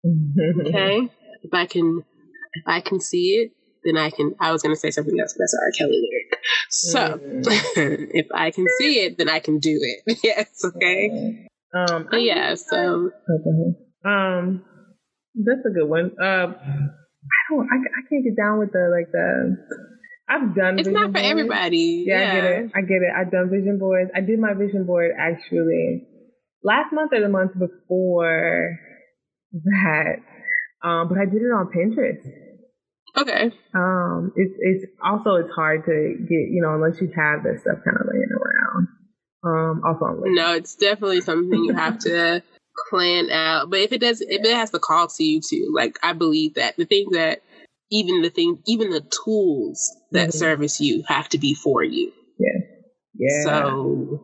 okay. If I can, if I can see it, then I can. I was going to say something else. but That's R. Kelly lyric. So, mm. if I can see it, then I can do it. yes. Okay. Um. But yeah. So. Um. That's a good one. Uh, I don't. I, I can't get down with the like the. I've done. It's not for boards. everybody. Yeah, yeah, I get it. I get it. I've done vision boards. I did my vision board actually last month or the month before that. Um, but I did it on Pinterest. Okay. Um, it's it's also it's hard to get you know unless you have this stuff kind of laying around. Um, also no, it's definitely something you have to plan out. But if it does, if it has to call to you too, like I believe that the thing that even the thing, even the tools that mm-hmm. service you have to be for you. Yeah. Yeah. So,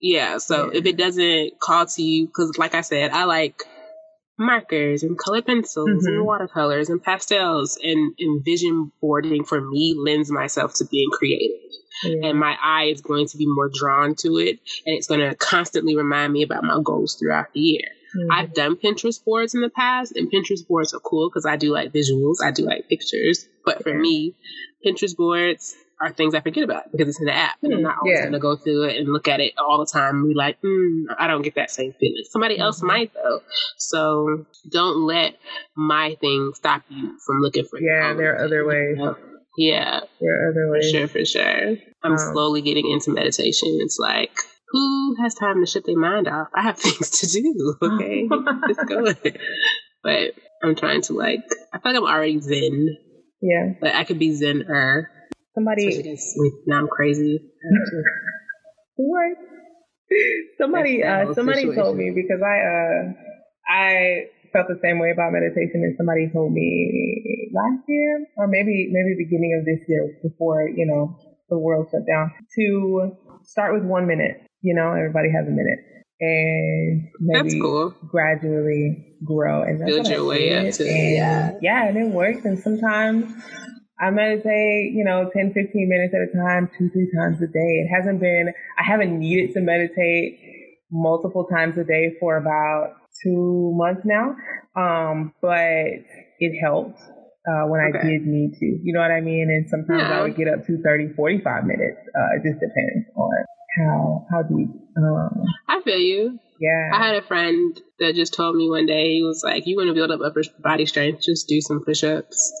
yeah. So yeah. if it doesn't call to you, because like I said, I like markers and color pencils mm-hmm. and watercolors and pastels and, and vision boarding for me lends myself to being creative. Yeah. And my eye is going to be more drawn to it, and it's going to constantly remind me about my goals throughout the year. Mm-hmm. I've done Pinterest boards in the past, and Pinterest boards are cool because I do like visuals, I do like pictures. But for me, Pinterest boards are things I forget about because it's in the app, and I'm not always yeah. going to go through it and look at it all the time and be like, mm, I don't get that same feeling. Somebody mm-hmm. else might though. So don't let my thing stop you from looking for. Yeah, there are other ways. You know? Yeah, there are other ways. For sure, for sure. I'm um, slowly getting into meditation. It's like who has time to shut their mind off? I have things to do. Okay, it's good. But I'm trying to like. I feel like I'm already zen. Yeah. But I could be zen-er. Somebody. Now I'm crazy. what? Somebody. Uh, somebody situation. told me because I. Uh, I felt the same way about meditation and somebody told me last year or maybe maybe beginning of this year before you know the world shut down to start with one minute you know, everybody has a minute. And maybe cool. gradually grow and build your way up to and, yeah. Yeah, and it works. And sometimes I meditate, you know, 10, 15 minutes at a time, two, three times a day. It hasn't been, I haven't needed to meditate multiple times a day for about two months now. Um, but it helped uh, when okay. I did need to. You know what I mean? And sometimes yeah. I would get up to 30, 45 minutes. Uh, it just depends on how how deep. Um, I feel you. Yeah. I had a friend that just told me one day he was like, "You want to build up upper body strength? Just do some push-ups,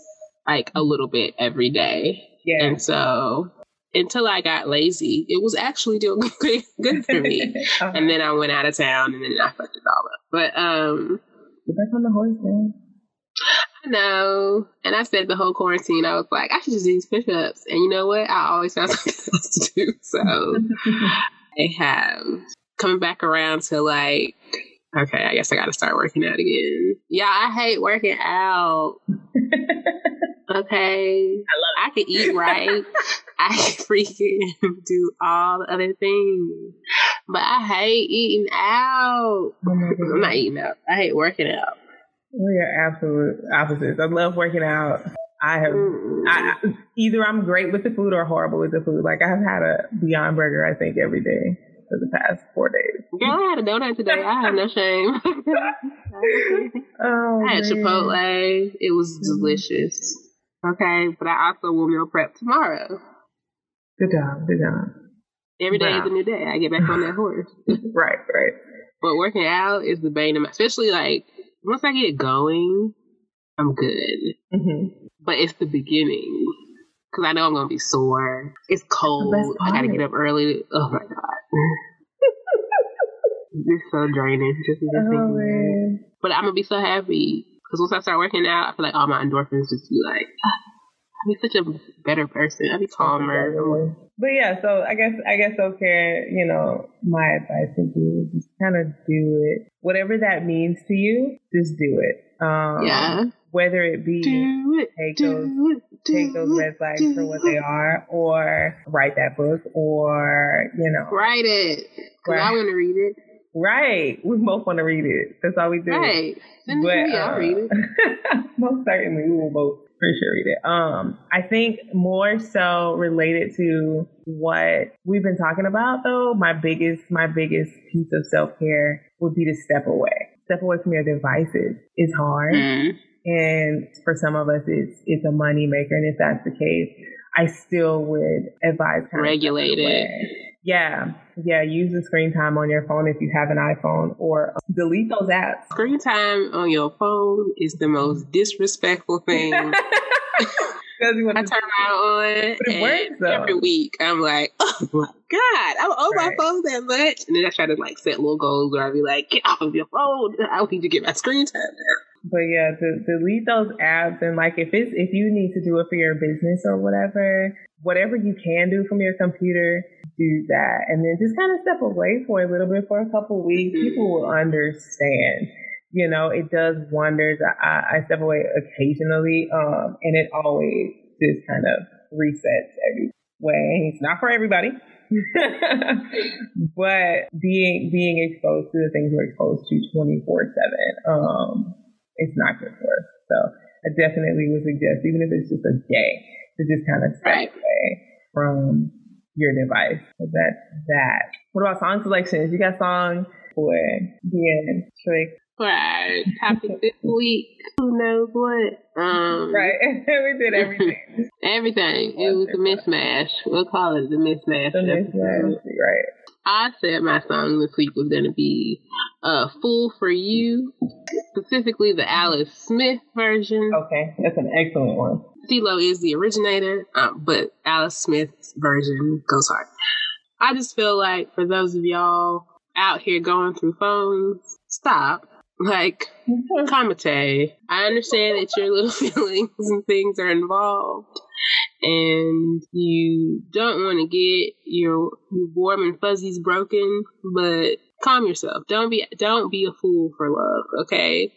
like a little bit every day." Yeah. And so until I got lazy, it was actually doing good, good for me. uh-huh. And then I went out of town, and then I fucked it all up. But um, get back on the horse, man. I know. And I said the whole quarantine, I was like, I should just do these push ups. And you know what? I always found something else to do. So I have coming back around to like, okay, I guess I got to start working out again. Yeah, I hate working out. okay. I love I can eat right. I freaking do all the other things. But I hate eating out. I'm not eating out. I hate working out. We are absolute opposites. I love working out. I have I, either I'm great with the food or horrible with the food. Like I've had a Beyond Burger, I think, every day for the past four days. Girl, I had a donut today. I have no shame. oh, I had man. Chipotle. It was mm-hmm. delicious. Okay, but I also will meal prep tomorrow. Good job. Good job. Every day Wow. is a new day. I get back on that horse. Right. Right. But working out is the bane of my, especially like once I get going, I'm good. hmm But it's the beginning because I know I'm gonna be sore. It's cold. I gotta get up early. Oh my god, it's so draining. Just Oh thinking about it. man. But I'm gonna be so happy because once I start working out, I feel like all my endorphins just be like, ah, I'll be such a better person. I'll be calmer. But yeah, so I guess I guess self care, you know, my advice would be just kind of do it. Whatever that means to you, just do it. Um Yeah, whether it be do it. take Do those it. take those red flags for what they are or write that book or, you know Write it because I want to read it. Right. We both want to read it. That's all we do. Right. Send to me. I'll uh, read it. most certainly we will both read it. Um, I think more so related to what we've been talking about though, my biggest my biggest piece of self care would be to step away. Step away from your devices is hard. Mm. And for some of us it's it's a money maker. And if that's the case, I still would advise kind Regulate it. Yeah. Yeah. Use the screen time on your phone if you have an iPhone or um, delete those apps. Screen time on your phone is the most disrespectful thing. Because you want I turn mine on it works, every week I'm like, oh my god, I'm on my Right. phone that much, and then I try to like set little goals where I be like, get off of your phone. I need to get my screen time down. But yeah, to delete those apps and like if it's if you need to do it for your business or whatever, whatever you can do from your computer, do that, and then just kind of step away for a little bit for a couple weeks. Mhm. People will understand. You know, it does wonders. I, I step away occasionally, um, and it always just kind of resets every way. It's not for everybody. but being being exposed to the things we're exposed to 24 7 um it's not good for us so i definitely would suggest even if it's just a day to just kind of step Right. away from your device so that's that what about song selections you got songs for being trick For our topic this week, who knows what? Um, right we did everything Everything. It was a mismatch. We'll call it the mismatch. the mismatch, right I said my song this week was going to be uh, Fool for You, specifically the Alice Smith version. okay that's an excellent one CeeLo is the originator, um, but Alice Smith's version goes hard. I just feel like for those of y'all out here going through phones, stop. Like, Kamate, I understand that your little feelings and things are involved, and you don't want to get your, your warm and fuzzies broken, but calm yourself. Don't be don't be a fool for love, okay?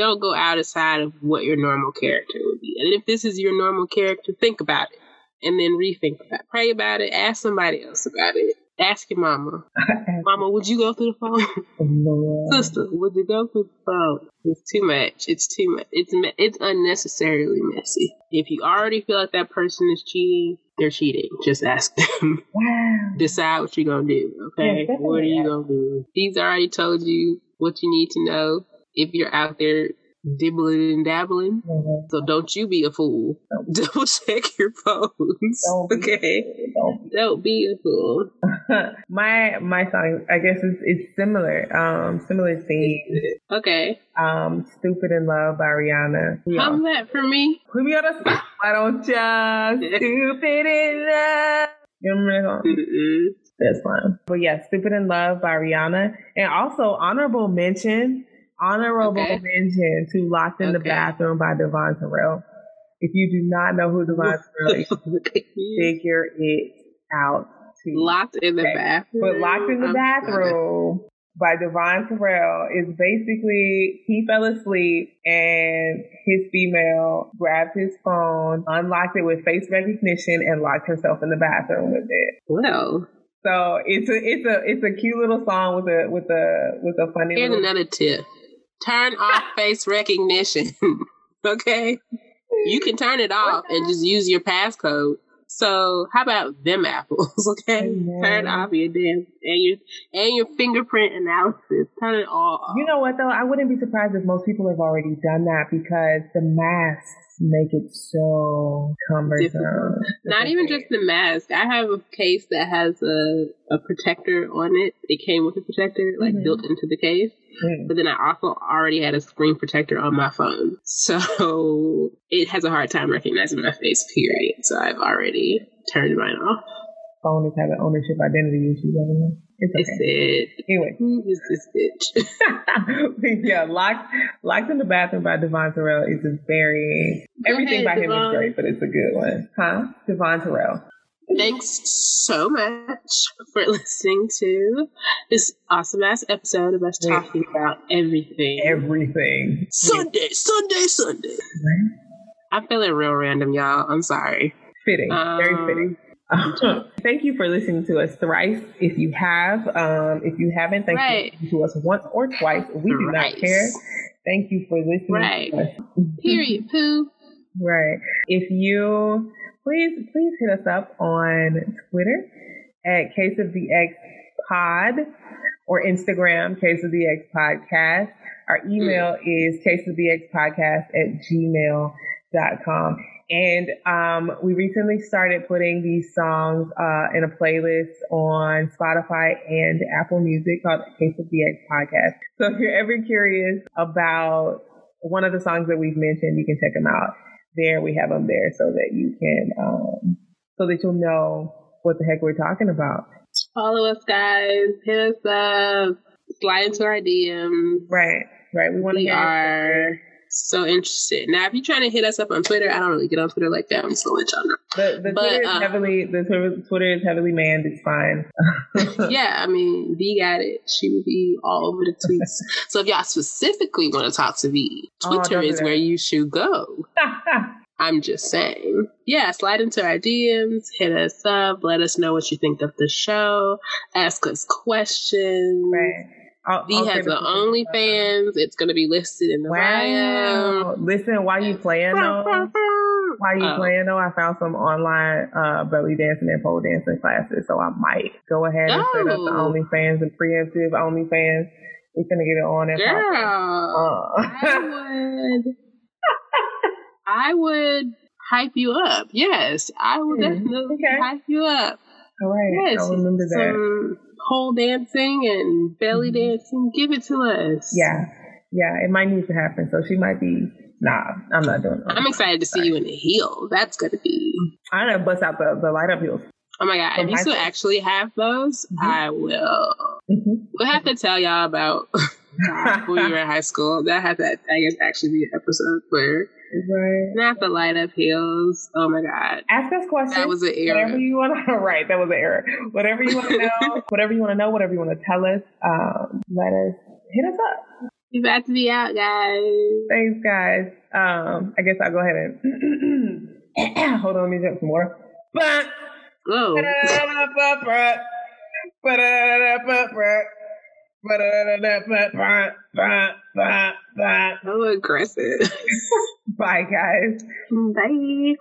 Don't go outside of what your normal character would be. And if this is your normal character, think about it and then rethink about it. Pray about it. Ask somebody else about it. Ask your mama. Mama, would you go through the phone? Sister, would you go through the phone? It's too much. It's too much. It's it's unnecessarily messy. If you already feel like that person is cheating, they're cheating. Just ask them. wow Decide what you're gonna do. Okay, Yeah, what are you gonna do? He's already told you what you need to know. If you're out there dibbling and dabbling, Mhm. so don't you be a fool. Double check your phones. Don't be- okay, Don't be. don't be a fool. my my song, I guess it's it's similar, um, similar theme. Okay, Um, "Stupid in Love" by Rihanna. Hum all- that for me. Put me on the spot. Why don't ya stupid in love? You remember that song? That's fine. But yeah, "Stupid in Love" by Rihanna, and also honorable mention, honorable Okay. mention to "Locked in the Bathroom" by Devvon Terrell. If you do not know who Devvon Terrell is, figure it out. Locked in the Okay. bathroom. But Locked in the I'm Bathroom by Devvon Terrell is basically he fell asleep and his female grabbed his phone, unlocked it with face recognition, and locked herself in the bathroom with it. Well, So it's a it's a it's a cute little song with a with a with a funny. Here's little... another tip: turn off face recognition. okay, you can turn it off and just use your passcode. So how about them apples? Okay, Amen. turn off your damn and your and your fingerprint analysis. Turn it all off. You know what though? I wouldn't be surprised if most people have already done that because the masks make it so cumbersome. Not even just the mask. I have a case that has a, a protector on it. It came with a protector, like mm-hmm. built into the case. Mm. But then I also already had a screen protector on my phone. So it has a hard time recognizing my face, period. So I've already turned mine off. Phone is having ownership identity issues, everyone. It's okay. It Anyway. Who is this bitch? yeah, Locked Locked in the Bathroom by Devvon Terrell is a very Go everything ahead, by Devvon. him is great, but it's a good one. Huh? Devvon Terrell. Thanks so much for listening to this awesome ass episode of us talking about everything. Everything. Sunday, Sunday, Sunday. I'm feeling real random, y'all. I'm sorry. Fitting. Um, very fitting. Thank you for listening to us thrice. If you have, um, if you haven't, thank right. you to us once or twice. We do not care. Thank you for listening. Right. Period. Pooh. Right. If you please please hit us up on Twitter at Case of the X Pod or Instagram Case of the X Podcast. Our email mm. is case of the X podcast at gmail.com. And um, we recently started putting these songs uh, in a playlist on Spotify and Apple Music called Case of the X Podcast. So if you're ever curious about one of the songs that we've mentioned, you can check them out there. We have them there so that you can, um, so that you'll know what the heck we're talking about. Follow us, guys. Hit us up. Slide into our DMs. Right, right. We want to. We are so interested. Now, if you're trying to hit us up on Twitter, I don't really get on Twitter like that. I'm just gonna let y'all know. The, the but, Twitter is um, heavily the Twitter, Twitter is heavily manned. It's fine. yeah, I mean, V got it. She would be all over the tweets. so if y'all specifically want to talk to V, oh, Twitter oh, is where you should go. I'm just saying. Yeah, slide into our DMs, hit us up, let us know what you think of the show, ask us questions. Right I'll, V I'll has the OnlyFans. It's going to be listed in the wow. bio. Listen, while you playing though, while you oh. playing though, I found some online uh, belly dancing and pole dancing classes, so I might go ahead and oh. set up the oh. OnlyFans and preemptive OnlyFans. We're gonna get it on there. Girl, uh. I would. I would hype you up. Yes, I would mm, definitely okay. hype you up. All right, yes, I'll remember that pole dancing and belly mm-hmm. dancing. Give it to us. Yeah. Yeah, it might need to happen. So she might be Nah, I'm not doing that. I'm excited to see you in the heel. That's gonna be. I'm gonna bust out the, the light up heels. Oh my god! If you still actually have those, mm-hmm. I will. Mm-hmm. We'll have to tell y'all about when we were in high school. That had that. I guess actually be an episode where Right. Not the light up heels. Oh my God. Ask us questions. That was an error. Whatever you want to, right. That was an error. Whatever you want to know, whatever you want to know, whatever you want to tell us, um, let us hit us up. You about to be out, guys. Thanks, guys. Um, I guess I'll go ahead and hold on. Let me drink some more. But, oh. Oh, aggressive. Bye, guys. Bye.